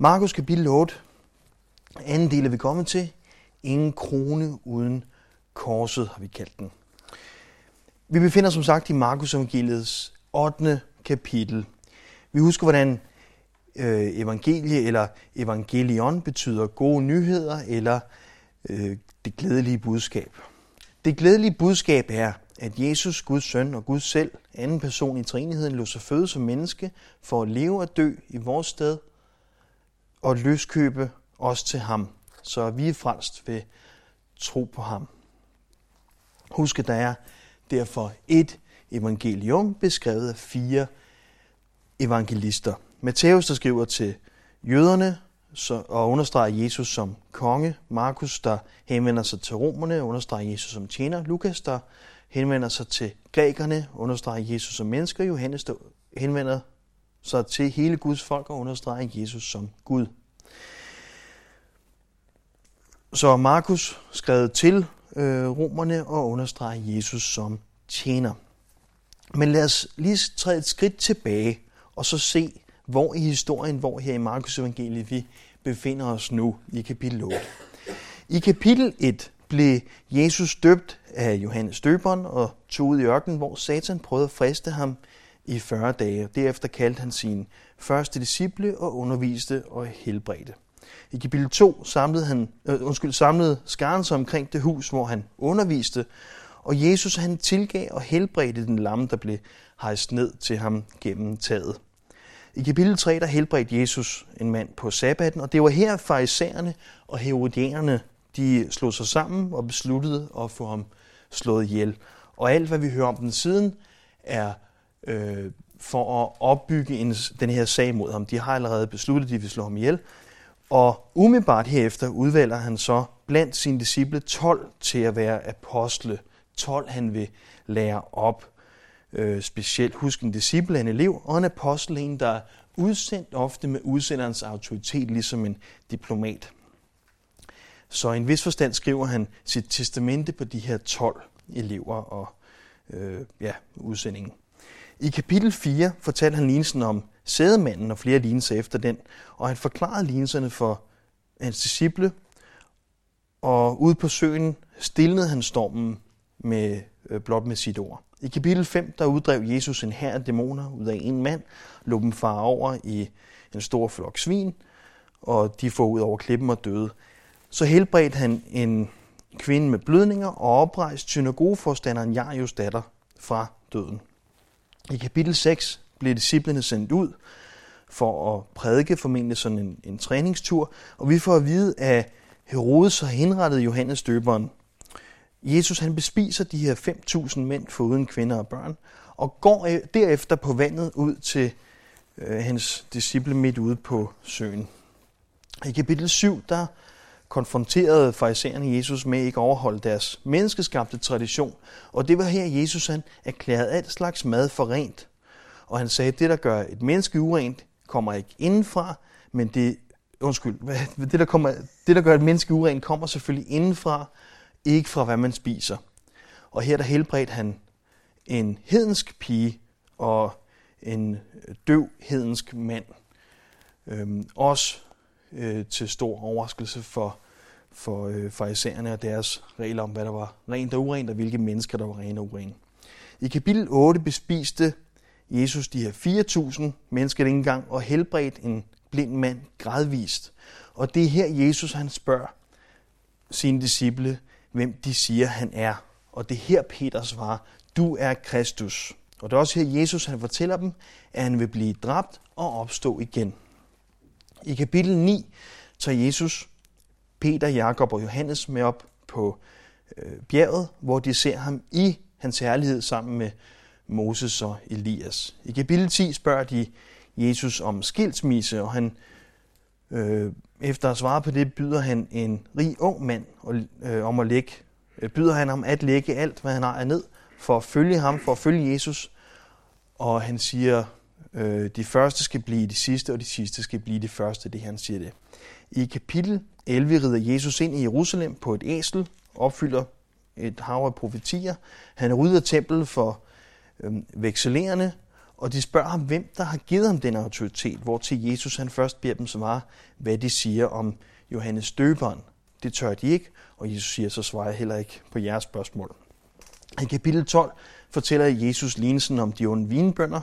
Markus kapitel 8, anden del er vi kommet til. Ingen krone uden korset, har vi kaldt den. Vi befinder som sagt i Markus evangeliets 8. kapitel. Vi husker, hvordan øh, evangelie eller evangelion betyder gode nyheder eller øh, det glædelige budskab. Det glædelige budskab er, at Jesus, Guds søn og Gud selv, anden person i trinigheden, lå sig føde som menneske for at leve og dø i vores sted og løskøbe os til ham, så vi er frelst ved tro på ham. Husk, at der er derfor et evangelium beskrevet af fire evangelister. Matthæus, der skriver til jøderne så, og understreger Jesus som konge. Markus, der henvender sig til romerne og understreger Jesus som tjener. Lukas, der henvender sig til grækerne, understreger Jesus som mennesker. Johannes, der henvender sig til hele Guds folk og understrege Jesus som Gud. Så Markus skrev til øh, romerne og understreger Jesus som tjener. Men lad os lige træde et skridt tilbage og så se, hvor i historien, hvor her i Markus evangeliet vi befinder os nu i kapitel 8. I kapitel 1 blev Jesus døbt af Johannes døberen og tog ud i ørkenen, hvor Satan prøvede at friste ham i 40 dage. Derefter kaldte han sine første disciple og underviste og helbredte. I kapitel 2 samlede, han, øh, undskyld, samlede skaren sig omkring det hus, hvor han underviste, og Jesus han tilgav og helbredte den lamme, der blev hejst ned til ham gennem taget. I kapitel 3 der helbredte Jesus en mand på sabbaten, og det var her farisæerne og herodianerne de slog sig sammen og besluttede at få ham slået ihjel. Og alt, hvad vi hører om den siden, er øh, for at opbygge en, den her sag mod ham. De har allerede besluttet, at de vil slå ham ihjel. Og umiddelbart herefter udvælger han så blandt sine disciple 12 til at være apostle. 12 han vil lære op. Øh, specielt husk en disciple, en elev, og en apostel, en der er udsendt ofte med udsenderens autoritet, ligesom en diplomat. Så i en vis forstand skriver han sit testamente på de her 12 elever og øh, ja, udsendingen. I kapitel 4 fortalte han lignelsen om sædemanden og flere lignelser efter den, og han forklarede lignelserne for hans disciple, og ude på søen stillede han stormen med, øh, blot med sit ord. I kapitel 5, der uddrev Jesus en hær af dæmoner ud af en mand, lå dem far over i en stor flok svin, og de får ud over klippen og døde. Så helbredte han en kvinde med blødninger og oprejste synagogeforstanderen Jarius datter fra døden. I kapitel 6 bliver disciplene sendt ud for at prædike, formentlig sådan en, en træningstur, og vi får at vide, at Herodes har henrettet Johannes døberen. Jesus han bespiser de her 5.000 mænd foruden kvinder og børn, og går e- derefter på vandet ud til øh, hans disciple midt ude på søen. I kapitel 7, der konfronterede farisæerne Jesus med ikke at overholde deres menneskeskabte tradition. Og det var her, Jesus han erklærede alt slags mad for rent. Og han sagde, at det, der gør et menneske urent, kommer ikke indenfra, men det, undskyld, det der, kommer, det, der gør et menneske urent, kommer selvfølgelig indenfra, ikke fra, hvad man spiser. Og her der helbredte han en hedensk pige og en døv hedensk mand. Øhm, også øh, til stor overraskelse for, for øh, farisæerne og deres regler om, hvad der var rent og urent, og hvilke mennesker, der var rene og urene. I kapitel 8 bespiste Jesus de her 4.000 mennesker ikke engang og helbredt en blind mand gradvist. Og det er her, Jesus han spørger sine disciple, hvem de siger, han er. Og det er her, Peter svarer, du er Kristus. Og det er også her, Jesus han fortæller dem, at han vil blive dræbt og opstå igen. I kapitel 9 tager Jesus Peter, Jakob og Johannes med op på øh, bjerget, hvor de ser ham i hans herlighed sammen med Moses og Elias. I kapitel 10 spørger de Jesus om skilsmisse, og han øh, efter at svare på det, byder han en rig ung mand øh, om at lægge, øh, byder han ham at lægge alt, hvad han har ned, for at følge ham, for at følge Jesus. Og han siger, øh, de første skal blive de sidste, og de sidste skal blive de første, det han siger det. I kapitel 11 rider Jesus ind i Jerusalem på et æsel, opfylder et hav af profetier. Han rydder templet for øh, vekselerende, Og de spørger ham, hvem der har givet ham den autoritet, hvor til Jesus han først beder dem svare, hvad de siger om Johannes døberen. Det tør de ikke, og Jesus siger, så svarer jeg heller ikke på jeres spørgsmål. I kapitel 12 fortæller Jesus lignelsen om de onde vinbønder,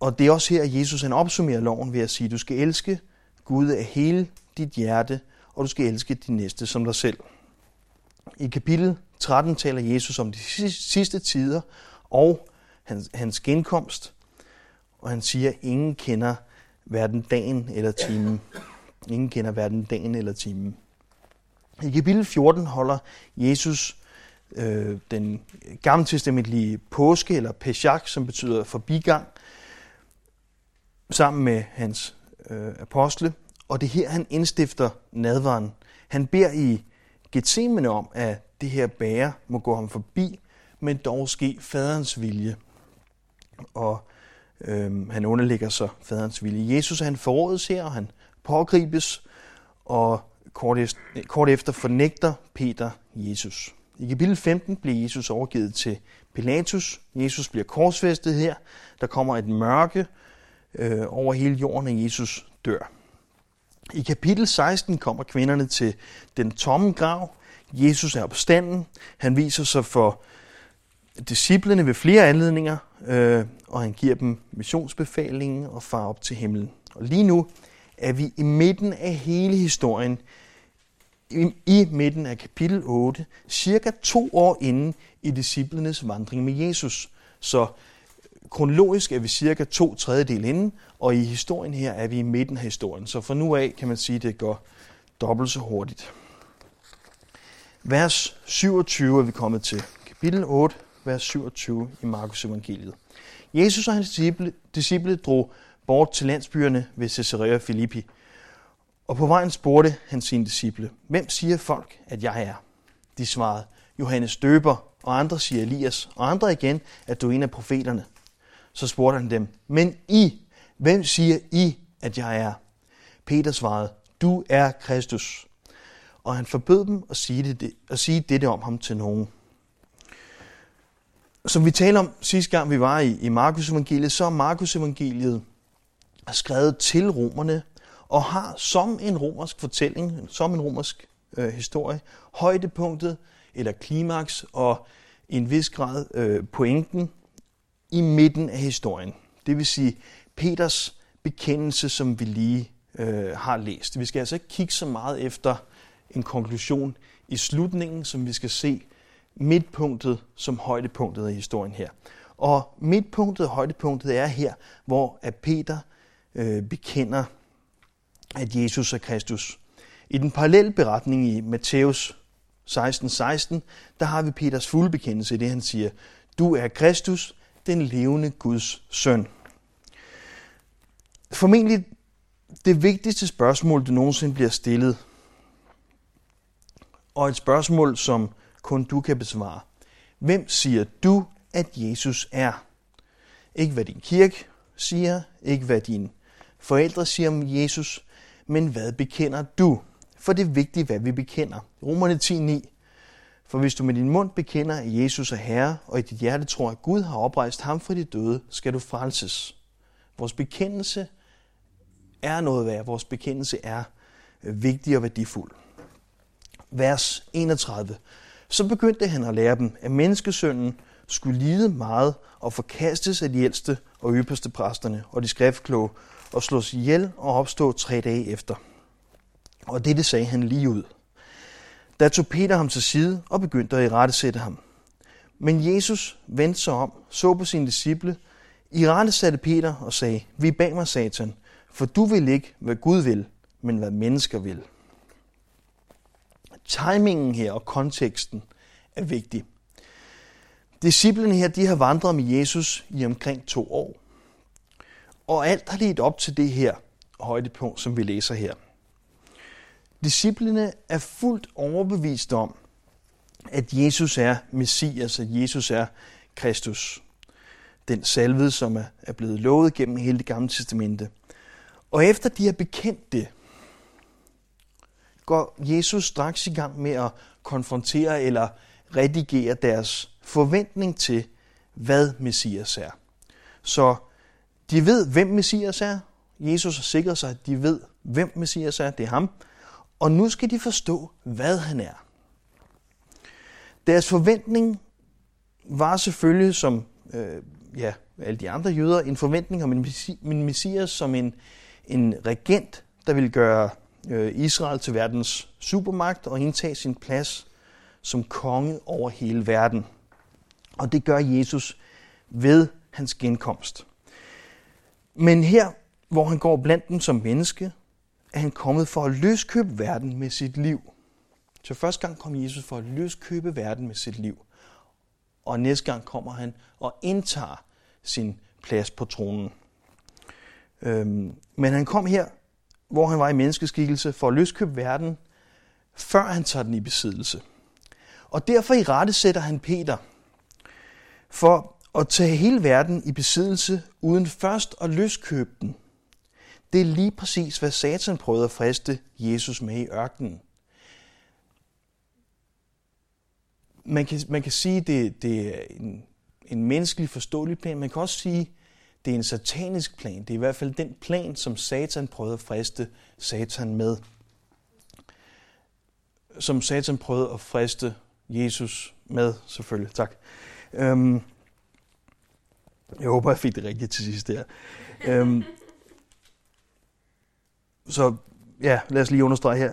og det er også her, at Jesus han opsummerer loven ved at sige, at du skal elske Gud af hele dit hjerte, og du skal elske din næste som dig selv. I kapitel 13 taler Jesus om de sidste tider og hans, hans genkomst, og han siger, at ingen kender hverken dagen eller timen. Ingen kender hverken dagen eller timen. I kapitel 14 holder Jesus øh, den gammeltestamentlige påske, eller Pesach, som betyder forbigang, sammen med hans øh, apostle, og det er her, han indstifter nadvaren. Han beder i Gethsemane om, at det her bære må gå ham forbi, men dog ske faderens vilje. Og øh, han underlægger sig faderens vilje. Jesus han forrådes her, og han pågribes, og kort efter, kort efter fornægter Peter Jesus. I kapitel 15 bliver Jesus overgivet til Pilatus. Jesus bliver korsfæstet her. Der kommer et mørke øh, over hele jorden, og Jesus dør. I kapitel 16 kommer kvinderne til den tomme grav. Jesus er opstanden. Han viser sig for disciplene ved flere anledninger, øh, og han giver dem missionsbefalingen og far op til himlen. Og lige nu er vi i midten af hele historien, i, i midten af kapitel 8, cirka to år inden i disciplenes vandring med Jesus. Så kronologisk er vi cirka to tredjedel inden, og i historien her er vi i midten af historien. Så fra nu af kan man sige, at det går dobbelt så hurtigt. Vers 27 er vi kommet til. Kapitel 8, vers 27 i Markus evangeliet. Jesus og hans disciple, disciple drog bort til landsbyerne ved Caesarea Philippi. Og på vejen spurgte han sine disciple, hvem siger folk, at jeg er? De svarede, Johannes døber, og andre siger Elias, og andre igen, at du er en af profeterne. Så spurgte han dem, men I, hvem siger I, at jeg er? Peter svarede, du er Kristus. Og han forbød dem at sige, det, at sige dette om ham til nogen. Som vi talte om sidste gang, vi var i, i Markus evangeliet, så er Markus evangeliet skrevet til romerne, og har som en romersk fortælling, som en romersk øh, historie, højdepunktet eller klimaks og i en vis grad øh, pointen i midten af historien. Det vil sige Peters bekendelse, som vi lige øh, har læst. Vi skal altså ikke kigge så meget efter en konklusion i slutningen, som vi skal se midtpunktet som højdepunktet af historien her. Og midtpunktet og højdepunktet er her, hvor at Peter øh, bekender, at Jesus er Kristus. I den parallelle beretning i Matthæus 16:16, 16, der har vi Peters fulde bekendelse i det, han siger, du er Kristus, den levende Guds søn. Formentlig det vigtigste spørgsmål, du nogensinde bliver stillet, og et spørgsmål, som kun du kan besvare. Hvem siger du, at Jesus er? Ikke hvad din kirke siger, ikke hvad dine forældre siger om Jesus, men hvad bekender du? For det er vigtigt, hvad vi bekender. Romerne 10.9 for hvis du med din mund bekender, at Jesus er Herre, og i dit hjerte tror, at Gud har oprejst ham fra de døde, skal du frelses. Vores bekendelse er noget værd. Vores bekendelse er øh, vigtig og værdifuld. Vers 31. Så begyndte han at lære dem, at menneskesønnen skulle lide meget og forkastes af de ældste og ypperste præsterne og de skriftkloge og slås ihjel og opstå tre dage efter. Og dette sagde han lige ud. Da tog Peter ham til side og begyndte at irettesætte ham. Men Jesus vendte sig om, så på sine disciple, i rette satte Peter og sagde, vi bag mig, satan, for du vil ikke, hvad Gud vil, men hvad mennesker vil. Timingen her og konteksten er vigtig. Disciplene her, de har vandret med Jesus i omkring to år. Og alt har ledt op til det her højdepunkt, som vi læser her. Disciplene er fuldt overbevist om, at Jesus er Messias, at Jesus er Kristus. Den salvede, som er blevet lovet gennem hele det gamle testamente. Og efter de har bekendt det, går Jesus straks i gang med at konfrontere eller redigere deres forventning til, hvad Messias er. Så de ved, hvem Messias er. Jesus har sikret sig, at de ved, hvem Messias er. Det er ham. Og nu skal de forstå, hvad han er. Deres forventning var selvfølgelig, som øh, ja, alle de andre jøder, en forventning om en messias som en, en regent, der ville gøre øh, Israel til verdens supermagt og indtage sin plads som konge over hele verden. Og det gør Jesus ved hans genkomst. Men her, hvor han går blandt dem som menneske, er han kommet for at løskøbe verden med sit liv. Så første gang kom Jesus for at løskøbe verden med sit liv. Og næste gang kommer han og indtager sin plads på tronen. Øhm, men han kom her, hvor han var i menneskeskikkelse, for at løskøbe verden, før han tager den i besiddelse. Og derfor i rette sætter han Peter for at tage hele verden i besiddelse, uden først at løskøbe den. Det er lige præcis, hvad Satan prøvede at friste Jesus med i ørkenen. Man kan, man kan sige, at det, det er en, en menneskelig forståelig plan. Man kan også sige, at det er en satanisk plan. Det er i hvert fald den plan, som Satan prøvede at friste Satan med. Som Satan prøvede at friste Jesus med, selvfølgelig. Tak. Øhm, jeg håber, jeg fik det rigtigt til sidst der. øhm, så ja, lad os lige understrege her.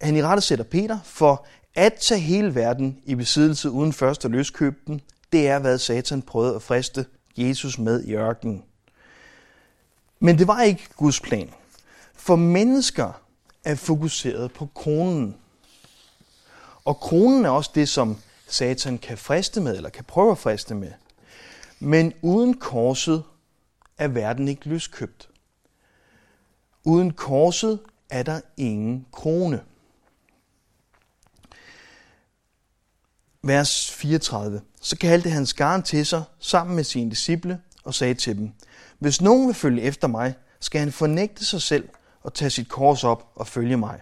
Han i rette sætter Peter for at tage hele verden i besiddelse uden først at løskøbe den. Det er, hvad Satan prøvede at friste Jesus med i ørkenen. Men det var ikke Guds plan. For mennesker er fokuseret på kronen. Og kronen er også det, som Satan kan friste med, eller kan prøve at friste med. Men uden korset er verden ikke lyskøbt. Uden korset er der ingen krone. Vers 34. Så kaldte han skaren til sig sammen med sine disciple og sagde til dem, Hvis nogen vil følge efter mig, skal han fornægte sig selv og tage sit kors op og følge mig.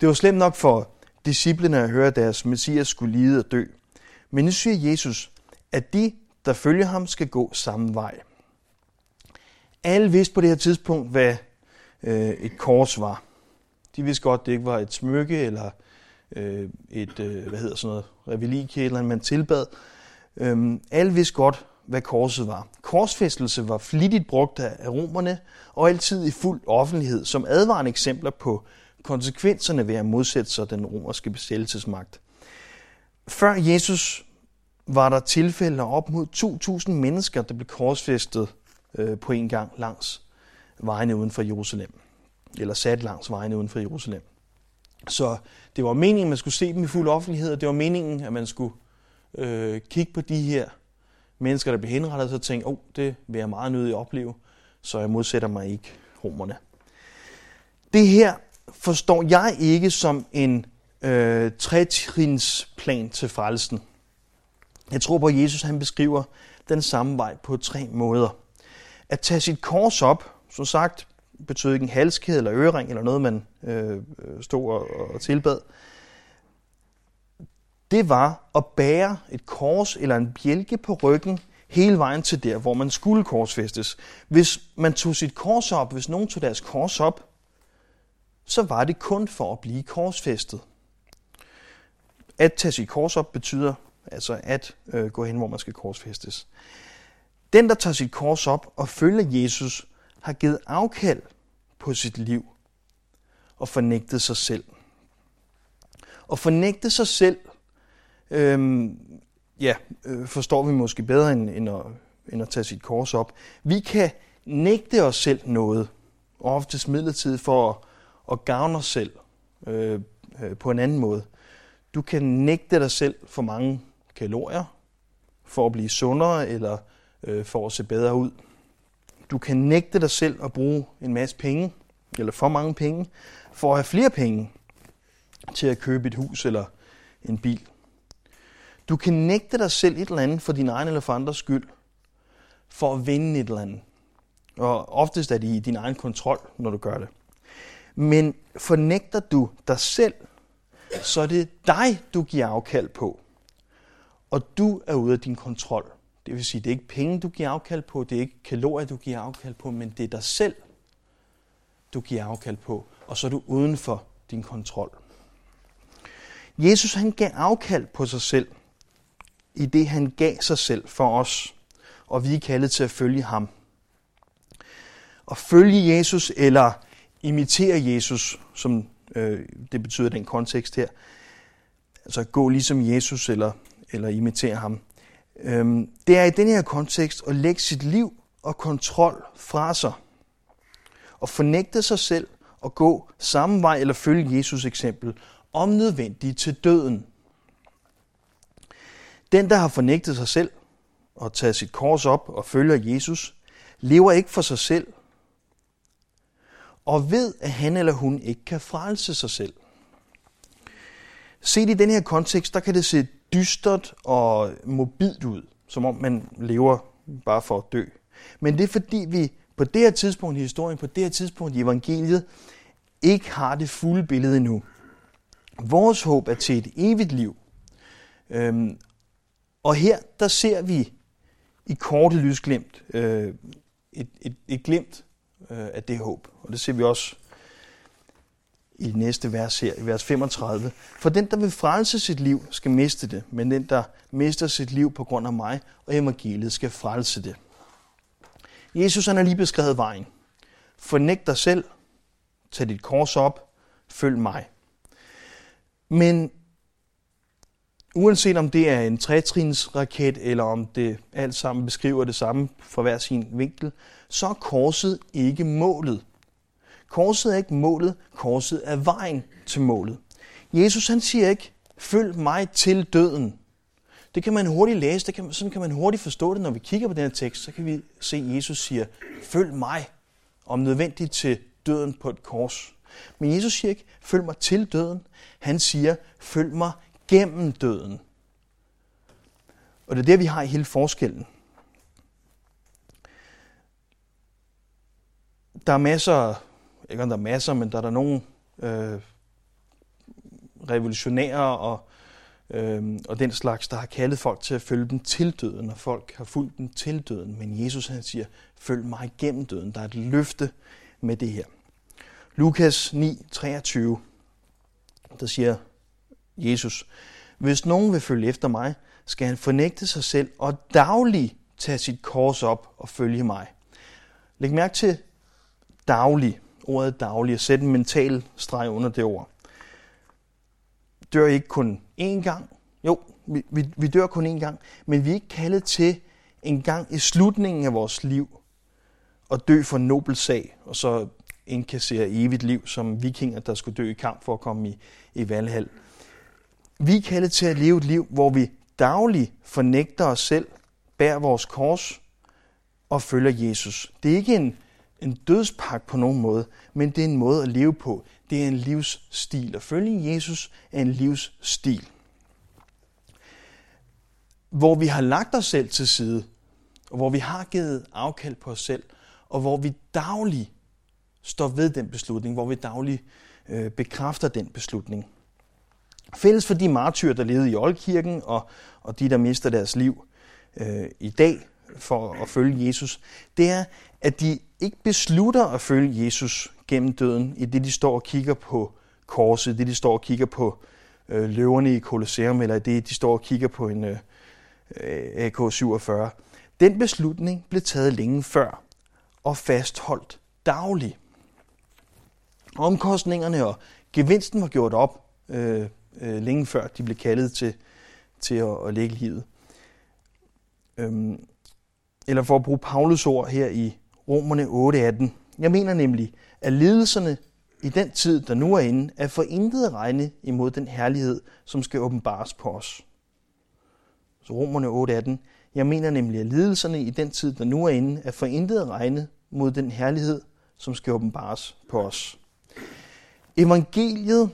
Det var slemt nok for disciplene at høre, at deres messias skulle lide og dø. Men nu siger Jesus, at de, der følger ham, skal gå samme vej. Alle vidste på det her tidspunkt, hvad øh, et kors var. De vidste godt, det ikke var et smykke eller øh, et, øh, hvad hedder sådan noget, revelike eller man tilbad. Øhm, alle vidste godt, hvad korset var. Korsfæstelse var flittigt brugt af romerne og altid i fuld offentlighed som advarende eksempler på konsekvenserne ved at modsætte sig den romerske besættelsesmagt. Før Jesus var der tilfælde af op mod 2.000 mennesker, der blev korsfæstet øh, på en gang langs vejene uden for Jerusalem. Eller sat langs vejene uden for Jerusalem. Så det var meningen, at man skulle se dem i fuld offentlighed, og det var meningen, at man skulle øh, kigge på de her mennesker, der blev henrettet, og tænke, åh, oh, det vil jeg meget nødig opleve, så jeg modsætter mig ikke romerne. Det her forstår jeg ikke som en øh, trætrinsplan til frelsen. Jeg tror på, at Jesus han beskriver den samme vej på tre måder. At tage sit kors op, som sagt, betød ikke en halskæde eller ørering eller noget, man øh, stod og, og tilbad. Det var at bære et kors eller en bjælke på ryggen hele vejen til der, hvor man skulle korsfæstes. Hvis man tog sit kors op, hvis nogen tog deres kors op, så var det kun for at blive korsfæstet. At tage sit kors op betyder altså at øh, gå hen, hvor man skal korsfæstes. Den, der tager sit kors op og følger Jesus, har givet afkald på sit liv og fornægtet sig selv. Og fornægte sig selv, øhm, ja, øh, forstår vi måske bedre end, end, at, end at tage sit kors op. Vi kan nægte os selv noget, og oftest midlertidigt for at, at gavne os selv øh, øh, på en anden måde. Du kan nægte dig selv for mange kalorier, for at blive sundere eller øh, for at se bedre ud. Du kan nægte dig selv at bruge en masse penge, eller for mange penge, for at have flere penge til at købe et hus eller en bil. Du kan nægte dig selv et eller andet for din egen eller for andres skyld, for at vinde et eller andet. Og oftest er det i din egen kontrol, når du gør det. Men fornægter du dig selv, så er det dig, du giver afkald på. Og du er ude af din kontrol. Det vil sige, det er ikke penge, du giver afkald på, det er ikke kalorier, du giver afkald på, men det er dig selv, du giver afkald på, og så er du uden for din kontrol. Jesus han gav afkald på sig selv, i det han gav sig selv for os, og vi er kaldet til at følge ham. At følge Jesus eller imitere Jesus, som øh, det betyder den kontekst her, altså gå ligesom Jesus eller, eller imitere ham, øhm, det er i den her kontekst at lægge sit liv og kontrol fra sig, og fornægte sig selv og gå samme vej eller følge Jesus eksempel, om nødvendigt til døden. Den, der har fornægtet sig selv og taget sit kors op og følger Jesus, lever ikke for sig selv, og ved, at han eller hun ikke kan frelse sig selv. Set i den her kontekst, der kan det se dystert og mobilt ud, som om man lever bare for at dø. Men det er fordi, vi på det her tidspunkt i historien, på det her tidspunkt i evangeliet, ikke har det fulde billede endnu. Vores håb er til et evigt liv. Øhm, og her, der ser vi i korte lysglimt øh, et, et, et glimt øh, af det håb. Og det ser vi også i næste vers her, i vers 35. For den, der vil frelse sit liv, skal miste det, men den, der mister sit liv på grund af mig og evangeliet, skal frelse det. Jesus han har lige beskrevet vejen. Fornægt dig selv, tag dit kors op, følg mig. Men uanset om det er en trætrinsraket, eller om det alt sammen beskriver det samme fra hver sin vinkel, så er korset ikke målet. Korset er ikke målet, korset er vejen til målet. Jesus han siger ikke, følg mig til døden. Det kan man hurtigt læse, det kan, sådan kan man hurtigt forstå det, når vi kigger på den her tekst. Så kan vi se, at Jesus siger, følg mig, om nødvendigt til døden på et kors. Men Jesus siger ikke, følg mig til døden. Han siger, følg mig gennem døden. Og det er der, vi har i hele forskellen. Der er masser, ikke om der er masser, men der er der nogle øh, revolutionære og, øh, og den slags, der har kaldet folk til at følge dem til døden, og folk har fulgt dem til døden. Men Jesus han siger, følg mig gennem døden. Der er et løfte med det her. Lukas 9, 23, der siger Jesus, hvis nogen vil følge efter mig, skal han fornægte sig selv og daglig tage sit kors op og følge mig. Læg mærke til daglig, ordet daglig, og sætte en mental streg under det ord. Dør ikke kun én gang. Jo, vi, vi, vi dør kun én gang, men vi er ikke kaldet til en gang i slutningen af vores liv at dø for en nobel sag, og så indkassere evigt liv som vikinger, der skulle dø i kamp for at komme i, i Valhall. Vi er kaldet til at leve et liv, hvor vi dagligt fornægter os selv, bærer vores kors og følger Jesus. Det er ikke en, en dødspakke på nogen måde, men det er en måde at leve på. Det er en livsstil. At følge Jesus er en livsstil. Hvor vi har lagt os selv til side, og hvor vi har givet afkald på os selv, og hvor vi dagligt står ved den beslutning, hvor vi dagligt øh, bekræfter den beslutning. Fælles for de martyrer, der levede i Oldkirken, og, og de, der mister deres liv øh, i dag for at følge Jesus, det er, at de ikke beslutter at følge Jesus gennem døden, i det de står og kigger på korset, det de står og kigger på øh, løverne i Colosseum, eller det de står og kigger på en øh, AK-47. Den beslutning blev taget længe før og fastholdt dagligt. Omkostningerne og gevinsten var gjort op øh, øh, længe før de blev kaldet til, til at, at lægge livet. Øhm, eller for at bruge Paulus ord her i Romerne 8:18. Jeg mener nemlig, at lidelserne i den tid, der nu er inde, er for intet at regne imod den herlighed, som skal åbenbares på os. Så Romerne 8:18. Jeg mener nemlig, at lidelserne i den tid, der nu er inde, er for intet at regne mod den herlighed, som skal åbenbares på os. Evangeliet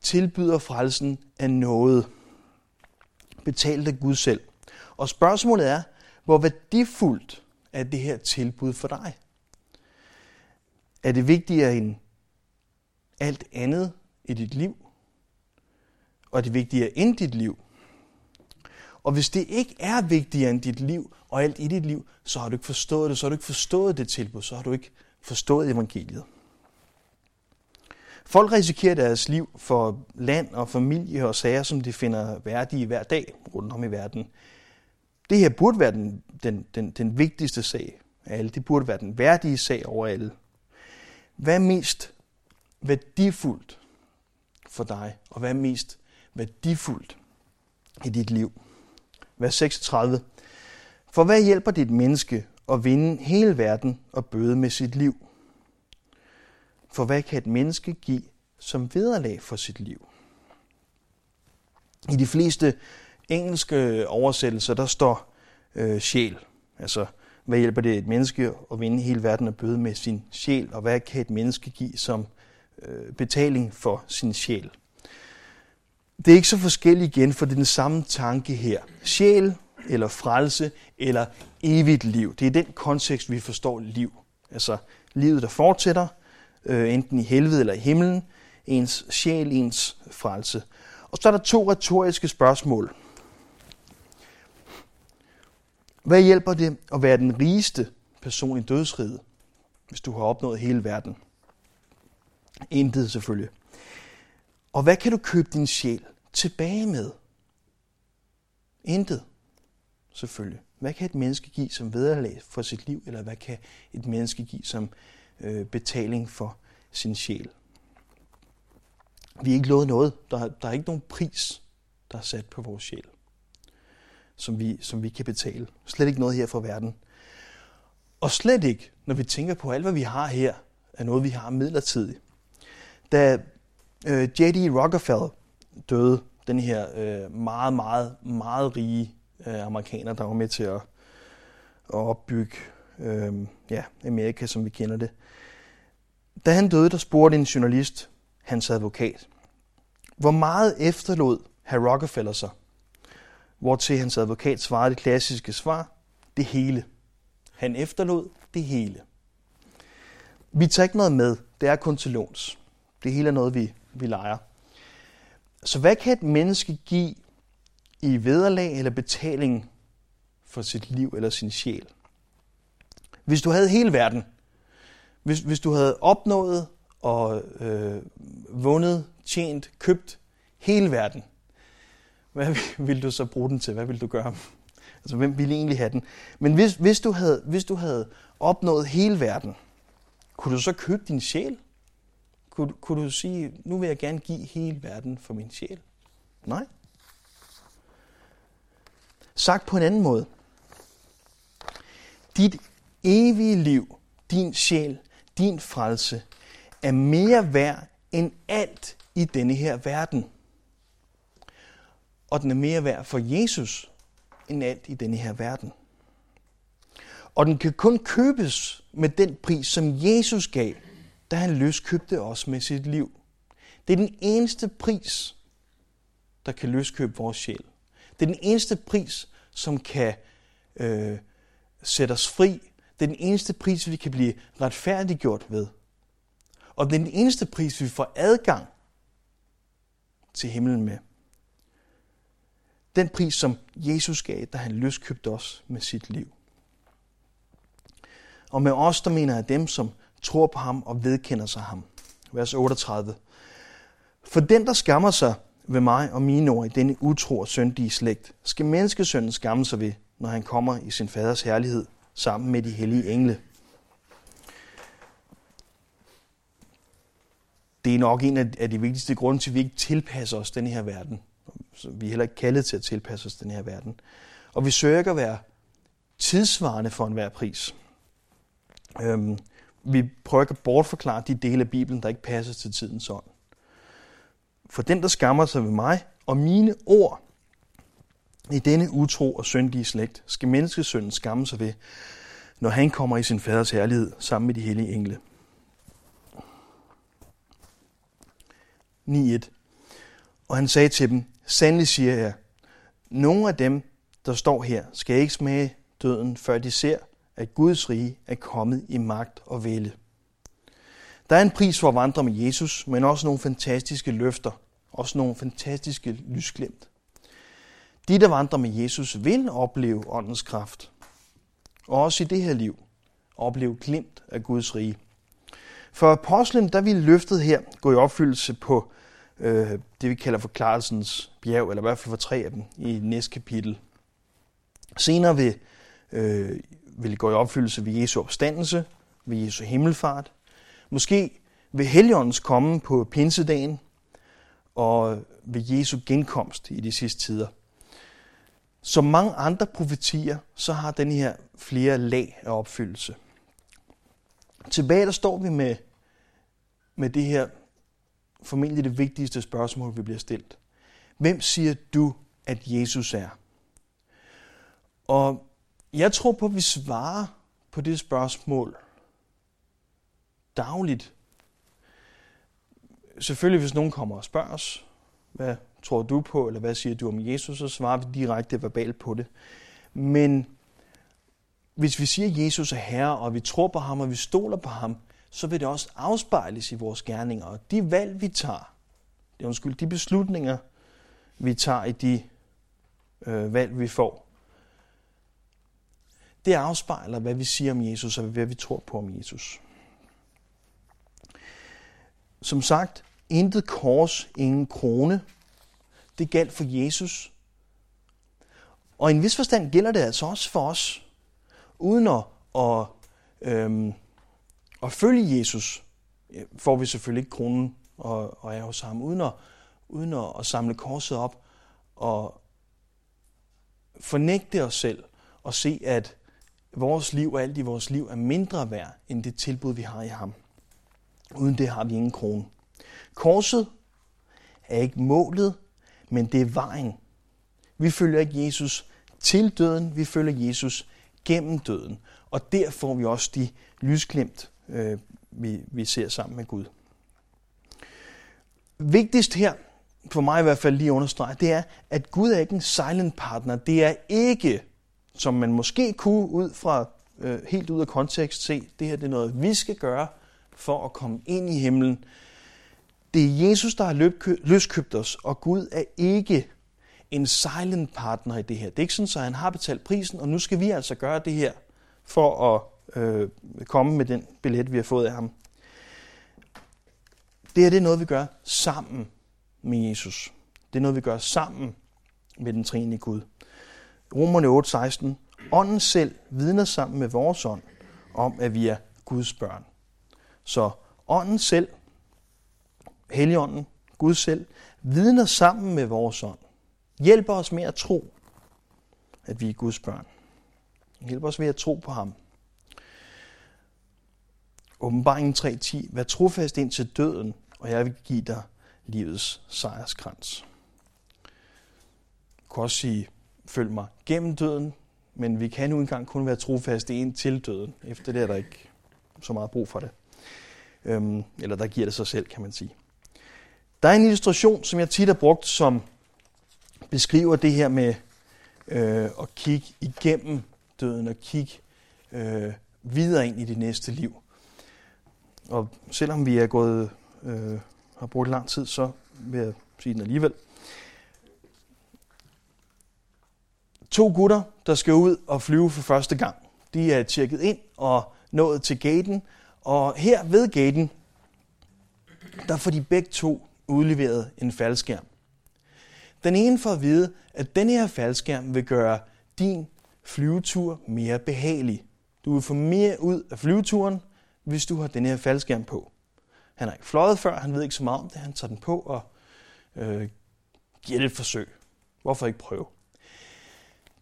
tilbyder frelsen af noget, betalt af Gud selv. Og spørgsmålet er, hvor værdifuldt er det her tilbud for dig? Er det vigtigere end alt andet i dit liv? Og er det vigtigere end dit liv? Og hvis det ikke er vigtigere end dit liv og alt i dit liv, så har du ikke forstået det, så har du ikke forstået det tilbud, så har du ikke forstået evangeliet. Folk risikerer deres liv for land og familie og sager, som de finder værdige hver dag rundt om i verden. Det her burde være den, den, den, den vigtigste sag af alle. Det burde være den værdige sag over alle. Hvad er mest værdifuldt for dig, og hvad er mest værdifuldt i dit liv? Vers 36. For hvad hjælper dit menneske at vinde hele verden og bøde med sit liv? For hvad kan et menneske give som vederlag for sit liv? I de fleste engelske oversættelser, der står øh, sjæl. Altså, hvad hjælper det et menneske at vinde hele verden og bøde med sin sjæl? Og hvad kan et menneske give som øh, betaling for sin sjæl? Det er ikke så forskelligt igen, for det er den samme tanke her. Sjæl eller frelse eller evigt liv. Det er den kontekst, vi forstår liv. Altså livet, der fortsætter, øh, enten i helvede eller i himlen, ens sjæl, ens frelse. Og så er der to retoriske spørgsmål. Hvad hjælper det at være den rigeste person i dødsriget, hvis du har opnået hele verden? Intet selvfølgelig. Og hvad kan du købe din sjæl tilbage med? Intet, selvfølgelig. Hvad kan et menneske give som vederlag for sit liv, eller hvad kan et menneske give som øh, betaling for sin sjæl? Vi er ikke lovet noget. Der, der er ikke nogen pris, der er sat på vores sjæl, som vi, som vi kan betale. Slet ikke noget her fra verden. Og slet ikke, når vi tænker på, at alt hvad vi har her, er noget, vi har midlertidigt. Da øh, J.D. Rockefeller døde, den her øh, meget, meget, meget rige øh, amerikaner, der var med til at, at opbygge øh, ja, Amerika, som vi kender det. Da han døde, der spurgte en journalist, hans advokat, hvor meget efterlod herr Rockefeller sig? Hvor til hans advokat svarede det klassiske svar, det hele. Han efterlod det hele. Vi tager ikke noget med, det er kun til låns. Det hele er noget, vi, vi leger. Så hvad kan et menneske give i vederlag eller betaling for sit liv eller sin sjæl? Hvis du havde hele verden, hvis, hvis du havde opnået og øh, vundet, tjent, købt hele verden, hvad vil du så bruge den til? Hvad vil du gøre? Altså, hvem ville egentlig have den? Men hvis, hvis, du havde, hvis du havde opnået hele verden, kunne du så købe din sjæl? Kunne, kunne du sige, nu vil jeg gerne give hele verden for min sjæl? Nej. Sagt på en anden måde. Dit evige liv, din sjæl, din frelse, er mere værd end alt i denne her verden. Og den er mere værd for Jesus end alt i denne her verden. Og den kan kun købes med den pris, som Jesus gav, da han løskøbte os med sit liv. Det er den eneste pris, der kan løskøbe vores sjæl. Det er den eneste pris, som kan øh, sætte os fri. Det er den eneste pris, vi kan blive retfærdiggjort ved. Og det er den eneste pris, vi får adgang til himlen med. Den pris, som Jesus gav, da han løskøbte os med sit liv. Og med os, der mener jeg dem, som tror på ham og vedkender sig ham. Vers 38. For den, der skammer sig ved mig og mine ord i denne utro og syndige slægt, skal menneskesønnen skamme sig ved, når han kommer i sin faders herlighed sammen med de hellige engle. Det er nok en af de vigtigste grunde til, at vi ikke tilpasser os den her verden. Vi er heller ikke kaldet til at tilpasse os den her verden. Og vi søger ikke at være tidsvarende for enhver pris. Øhm, vi prøver ikke at bortforklare de dele af Bibelen, der ikke passer til tidens ånd. For den, der skammer sig ved mig og mine ord i denne utro og syndige slægt, skal menneskesønnen skamme sig ved, når han kommer i sin faders herlighed sammen med de hellige engle. 9.1 Og han sagde til dem, Sandelig siger jeg, nogle af dem, der står her, skal ikke smage døden, før de ser, at Guds rige er kommet i magt og vælde. Der er en pris for at vandre med Jesus, men også nogle fantastiske løfter, også nogle fantastiske lysglimt. De, der vandrer med Jesus, vil opleve åndens kraft. Og også i det her liv opleve glimt af Guds rige. For apostlen, der ville løftet her gå i opfyldelse på øh, det, vi kalder forklarelsens bjerg, eller i hvert fald for tre af dem i næste kapitel. Senere vil, øh, vil gå i opfyldelse ved Jesu opstandelse, ved Jesu himmelfart. Måske ved Helligåndens komme på pinsedagen, og ved Jesu genkomst i de sidste tider. Som mange andre profetier, så har den her flere lag af opfyldelse. Tilbage der står vi med, med det her formentlig det vigtigste spørgsmål, vi bliver stillet. Hvem siger du, at Jesus er? Og jeg tror på, at vi svarer på det spørgsmål dagligt. Selvfølgelig, hvis nogen kommer og spørger os, hvad tror du på, eller hvad siger du om Jesus, så svarer vi direkte verbalt på det. Men hvis vi siger, at Jesus er Herre, og vi tror på ham, og vi stoler på ham, så vil det også afspejles i vores gerninger. Og de valg, vi tager, det er undskyld, de beslutninger, vi tager i de øh, valg, vi får, det afspejler, hvad vi siger om Jesus, og hvad vi tror på om Jesus. Som sagt, intet kors, ingen krone. Det galt for Jesus. Og i en vis forstand gælder det altså også for os. Uden at, at, øhm, at følge Jesus, får vi selvfølgelig ikke kronen og, og er hos ham. Uden at, uden at, at samle korset op og fornægte os selv og se, at vores liv og alt i vores liv er mindre værd end det tilbud, vi har i ham. Uden det har vi ingen krone. Korset er ikke målet, men det er vejen. Vi følger ikke Jesus til døden, vi følger Jesus gennem døden. Og der får vi også de lysglimt, øh, vi, vi ser sammen med Gud. Vigtigst her, for mig i hvert fald lige at understrege, det er, at Gud er ikke en silent partner. Det er ikke, som man måske kunne ud fra øh, helt ud af kontekst se, det her det er noget, vi skal gøre for at komme ind i himlen. Det er Jesus, der har løskøbt os, og Gud er ikke en silent partner i det her. Det er ikke sådan, at han har betalt prisen, og nu skal vi altså gøre det her for at øh, komme med den billet, vi har fået af ham. Det her det er noget, vi gør sammen med Jesus. Det er noget, vi gør sammen med den trinige Gud. Romerne 8:16. Ånden selv vidner sammen med vores ånd om, at vi er Guds børn. Så ånden selv, Helligånden, Gud selv, vidner sammen med vores ånd. Hjælper os med at tro, at vi er Guds børn. Hjælper os ved at tro på ham. Åbenbaringen 3.10. Vær trofast ind til døden, og jeg vil give dig livets sejrskrans. Du kan også sige, følg mig gennem døden, men vi kan nu engang kun være trofaste ind til døden. Efter det er der ikke så meget brug for det. Øhm, eller der giver det sig selv, kan man sige. Der er en illustration, som jeg tit har brugt, som beskriver det her med øh, at kigge igennem døden og kigge øh, videre ind i det næste liv. Og selvom vi er gået, øh, har brugt lang tid, så vil jeg sige den alligevel. To gutter, der skal ud og flyve for første gang. De er tjekket ind og nået til gaten, og her ved gaten, der får de begge to udleveret en faldskærm. Den ene får at vide, at den her faldskærm vil gøre din flyvetur mere behagelig. Du vil få mere ud af flyveturen, hvis du har den her faldskærm på. Han har ikke fløjet før, han ved ikke så meget om det, han tager den på og øh, giver det et forsøg. Hvorfor ikke prøve?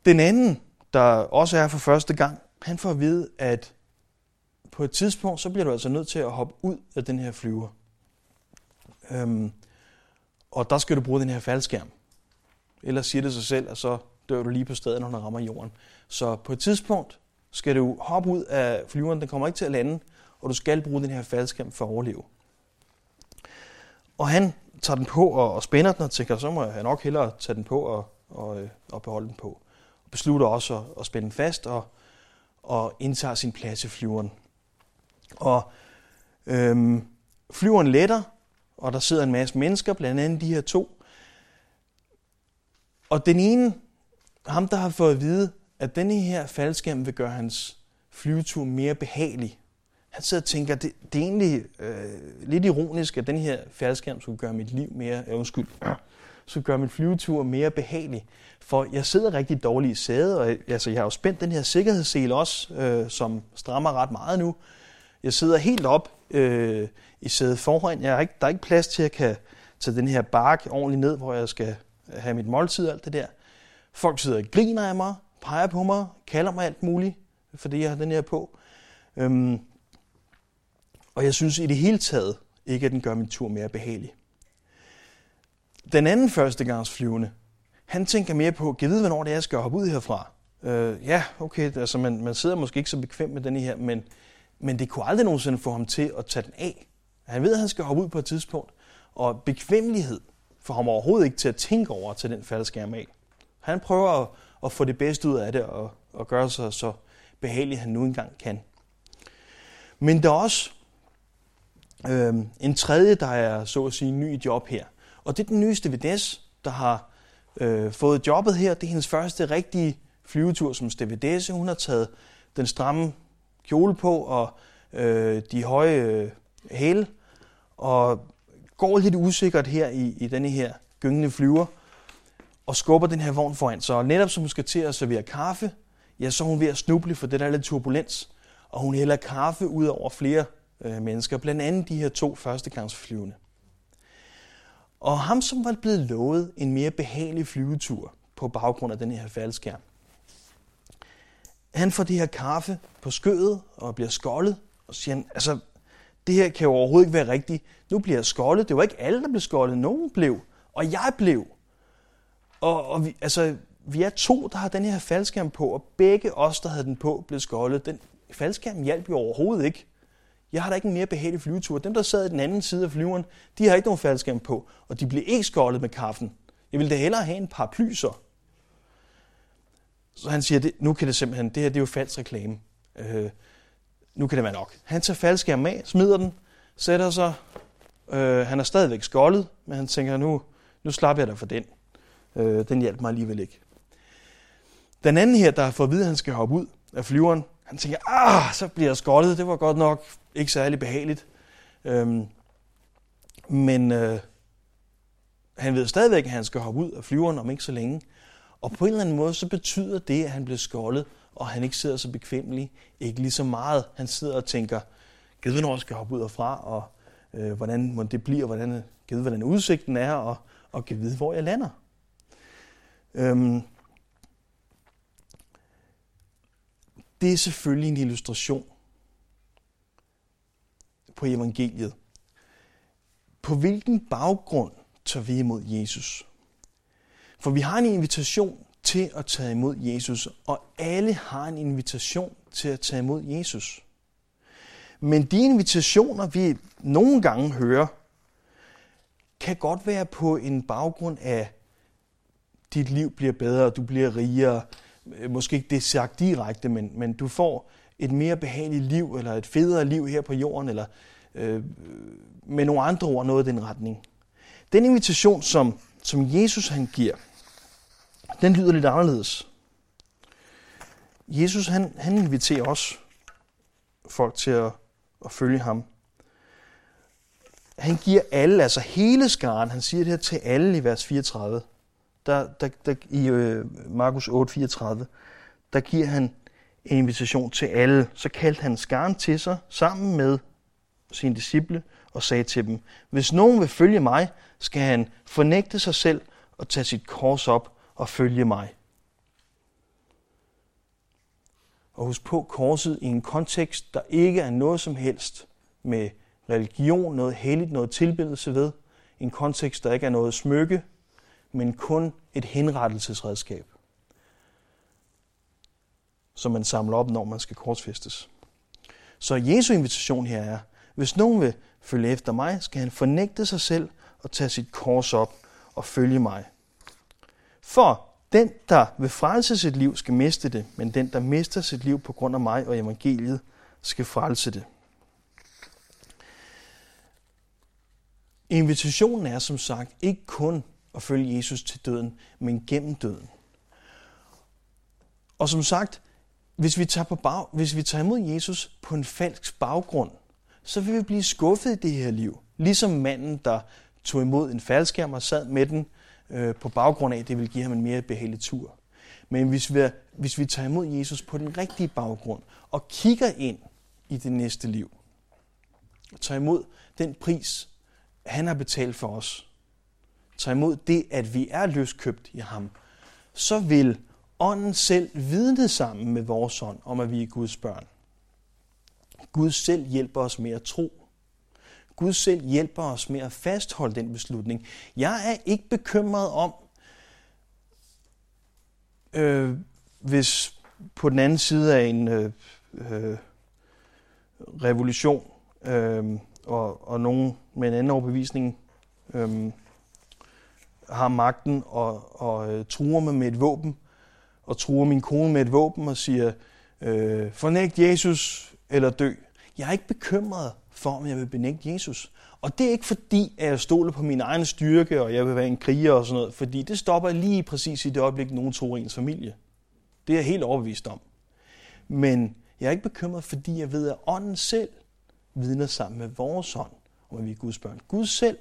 Den anden, der også er for første gang, han får at vide, at på et tidspunkt, så bliver du altså nødt til at hoppe ud af den her flyver. Øhm, og der skal du bruge den her faldskærm. Ellers siger det sig selv, at så dør du lige på stedet, når den rammer jorden. Så på et tidspunkt skal du hoppe ud af flyveren, den kommer ikke til at lande, og du skal bruge den her faldskærm for at overleve. Og han tager den på og, og spænder den og tænker, så må jeg nok hellere tage den på og, og, øh, og beholde den på. Og beslutter også at, at spænde den fast og, og indtager sin plads i flyveren. Og øhm, flyveren letter, og der sidder en masse mennesker, blandt andet de her to. Og den ene ham, der har fået at vide, at denne her faldskærm vil gøre hans flyvetur mere behagelig. Han sidder og tænker, det, det er egentlig øh, lidt ironisk, at den her faldskærm skulle gøre mit liv mere, øh, undskyld, skulle gøre min flyvetur mere behagelig. For jeg sidder rigtig dårligt i sædet, og altså, jeg har jo spændt den her sikkerhedssel også, øh, som strammer ret meget nu. Jeg sidder helt op øh, i sædet foran. Jeg er ikke, der er ikke plads til, at jeg kan tage den her bark ordentligt ned, hvor jeg skal have mit måltid og alt det der. Folk sidder og griner af mig, peger på mig, kalder mig alt muligt, fordi jeg har den her på. Øhm, og jeg synes i det hele taget ikke, at den gør min tur mere behagelig. Den anden førstegangsflyvende, han tænker mere på, kan jeg vide, hvornår det er, jeg skal hoppe ud herfra? Øh, ja, okay, altså man, man sidder måske ikke så bekvemt med den her, men, men det kunne aldrig nogensinde få ham til at tage den af. Han ved, at han skal hoppe ud på et tidspunkt, og bekvemmelighed får ham overhovedet ikke til at tænke over til den faldskærm af. Han prøver at, at få det bedste ud af det og, og gøre sig så behagelig, han nu engang kan. Men der er også øh, en tredje, der er så at sige ny i job her. Og det er den nyeste VDS, der har øh, fået jobbet her. Det er hendes første rigtige flyvetur som stewardesse. Hun har taget den stramme kjole på og øh, de høje øh, hæle og går lidt usikkert her i, i denne her gyngende flyver og skubber den her vogn foran sig. Og netop som hun skal til at servere kaffe, ja, så er hun ved at snuble for det der lidt turbulens, og hun hælder kaffe ud over flere øh, mennesker, blandt andet de her to førstegangsflyvende. Og ham, som var blevet lovet en mere behagelig flyvetur på baggrund af den her faldskærm, han får det her kaffe på skødet og bliver skoldet, og siger han, altså, det her kan jo overhovedet ikke være rigtigt. Nu bliver jeg skoldet. Det var ikke alle, der blev skoldet. Nogen blev, og jeg blev. Og, og vi, altså, vi er to, der har den her faldskærm på, og begge os, der havde den på, blev skoldet. Den faldskærm hjalp jo overhovedet ikke. Jeg har da ikke en mere behagelig flyvetur. Dem, der sad i den anden side af flyveren, de har ikke nogen faldskærm på, og de blev ikke skoldet med kaffen. Jeg ville da hellere have en par plyser. Så han siger, det, nu kan det simpelthen, det her det er jo falsk reklame. Øh, nu kan det være nok. Han tager faldskærmen af, smider den, sætter sig. Øh, han er stadigvæk skoldet, men han tænker, nu, nu slapper jeg da for den. Øh, den hjalp mig alligevel ikke. Den anden her, der har fået at vide, at han skal hoppe ud af flyveren, han tænker, ah, så bliver jeg skoldet. Det var godt nok ikke særlig behageligt. Øhm, men øh, han ved stadigvæk, at han skal hoppe ud af flyveren om ikke så længe. Og på en eller anden måde, så betyder det, at han bliver skoldet, og han ikke sidder så bekvemmelig, ikke lige så meget. Han sidder og tænker, givet hvornår jeg hoppe ud fra, og øh, hvordan må det bliver, hvordan, givet hvordan udsigten er, og, og givet vide, hvor jeg lander. Øhm, det er selvfølgelig en illustration på evangeliet. På hvilken baggrund tager vi imod Jesus? For vi har en invitation til at tage imod Jesus, og alle har en invitation til at tage imod Jesus. Men de invitationer, vi nogle gange hører, kan godt være på en baggrund af, dit liv bliver bedre, du bliver rigere. Øh, måske ikke det sagt direkte, men, men du får et mere behageligt liv, eller et federe liv her på jorden, eller øh, med nogle andre ord noget i den retning. Den invitation, som, som Jesus han giver, den lyder lidt anderledes. Jesus han, han inviterer også folk til at, at følge ham. Han giver alle, altså hele skaren, han siger det her til alle i vers 34. Der, der, der, I øh, Markus 8:34, der giver han en invitation til alle. Så kaldte han skaren til sig sammen med sine disciple og sagde til dem, hvis nogen vil følge mig, skal han fornægte sig selv og tage sit kors op og følge mig. Og husk på korset i en kontekst, der ikke er noget som helst med religion, noget helligt, noget tilbedelse ved. En kontekst, der ikke er noget smykke, men kun et henrettelsesredskab, som man samler op, når man skal korsfæstes. Så Jesu invitation her er, hvis nogen vil følge efter mig, skal han fornægte sig selv og tage sit kors op og følge mig. For den, der vil frelse sit liv, skal miste det, men den, der mister sit liv på grund af mig og evangeliet, skal frelse det. Invitationen er som sagt ikke kun at følge Jesus til døden, men gennem døden. Og som sagt, hvis vi, tager på bag, hvis vi tager imod Jesus på en falsk baggrund, så vil vi blive skuffet i det her liv. Ligesom manden, der tog imod en faldskærm og sad med den øh, på baggrund af, at det ville give ham en mere behagelig tur. Men hvis vi, hvis vi tager imod Jesus på den rigtige baggrund og kigger ind i det næste liv, og tager imod den pris, han har betalt for os, tager imod det, at vi er løskøbt i ham, så vil ånden selv vidne sammen med vores ånd om, at vi er Guds børn. Gud selv hjælper os med at tro. Gud selv hjælper os med at fastholde den beslutning. Jeg er ikke bekymret om, øh, hvis på den anden side af en øh, øh, revolution øh, og, og nogen med en anden overbevisning øh, har magten og, og øh, truer mig med et våben, og truer min kone med et våben og siger, øh, fornægt Jesus eller dø. Jeg er ikke bekymret for, om jeg vil benægte Jesus. Og det er ikke fordi, at jeg stoler på min egen styrke, og jeg vil være en kriger og sådan noget, fordi det stopper lige præcis i det øjeblik, nogen tror ens familie. Det er jeg helt overbevist om. Men jeg er ikke bekymret, fordi jeg ved, at ånden selv vidner sammen med vores ånd, om at vi er Guds børn. Gud selv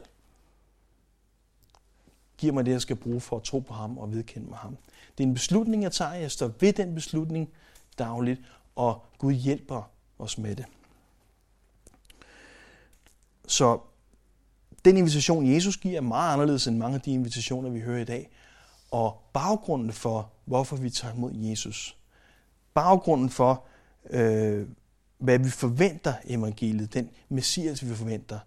giver mig det, jeg skal bruge for at tro på ham og vedkende mig ham. Det er en beslutning, jeg tager. Jeg står ved den beslutning dagligt, og Gud hjælper os med det. Så den invitation, Jesus giver, er meget anderledes end mange af de invitationer, vi hører i dag. Og baggrunden for, hvorfor vi tager imod Jesus, baggrunden for, øh, hvad vi forventer evangeliet, den messias, vi forventer,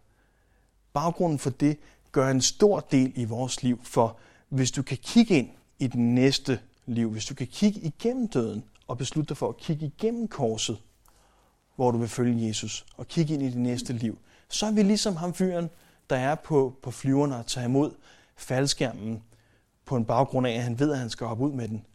baggrunden for det gør en stor del i vores liv. For hvis du kan kigge ind i det næste liv, hvis du kan kigge igennem døden og beslutte dig for at kigge igennem korset, hvor du vil følge Jesus, og kigge ind i det næste liv, så er vi ligesom ham fyren, der er på, på flyverne og tager imod faldskærmen på en baggrund af, at han ved, at han skal hoppe ud med den.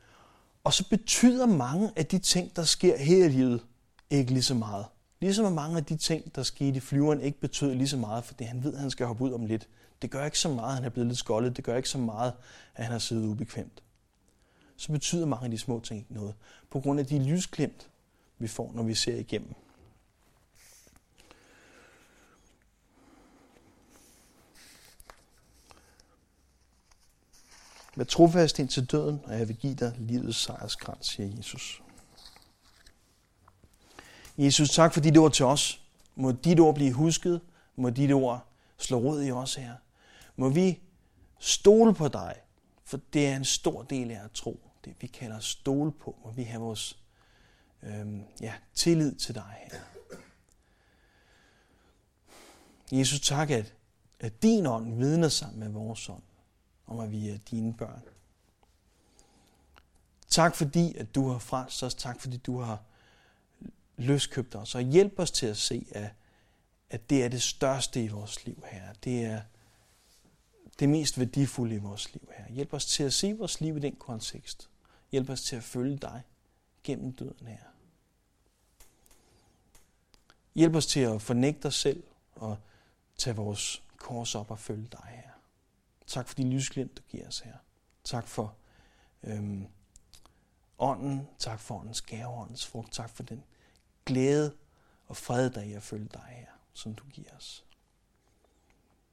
Og så betyder mange af de ting, der sker her i livet, ikke lige så meget. Ligesom mange af de ting, der skete i flyveren, ikke betød lige så meget, fordi han ved, at han skal hoppe ud om lidt. Det gør ikke så meget, at han er blevet lidt skoldet. Det gør ikke så meget, at han har siddet ubekvemt. Så betyder mange af de små ting ikke noget. På grund af de lysklemt, vi får, når vi ser igennem. Vær trofast ind til døden, og jeg vil give dig livets sejrskrans, siger Jesus. Jesus, tak for dit ord til os. Må dit ord blive husket. Må dit ord slå rod i os her. Må vi stole på dig, for det er en stor del af at tro. Det vi kalder stole på. Må vi have vores øhm, ja, tillid til dig her. Jesus, tak, at, at din ånd vidner sammen med vores ånd om, at vi er dine børn. Tak fordi, at du har frelst os. Tak fordi, du har løskøbt os. Og hjælp os til at se, at, at det er det største i vores liv her. Det er det mest værdifulde i vores liv her. Hjælp os til at se vores liv i den kontekst. Hjælp os til at følge dig gennem døden her. Hjælp os til at fornægte os selv og tage vores kors op og følge dig her. Tak for de lysglimt, du giver os her. Tak for øhm, ånden. Tak for åndens gave, åndens frugt. Tak for den glæde og fred, der er i at følge dig her, som du giver os.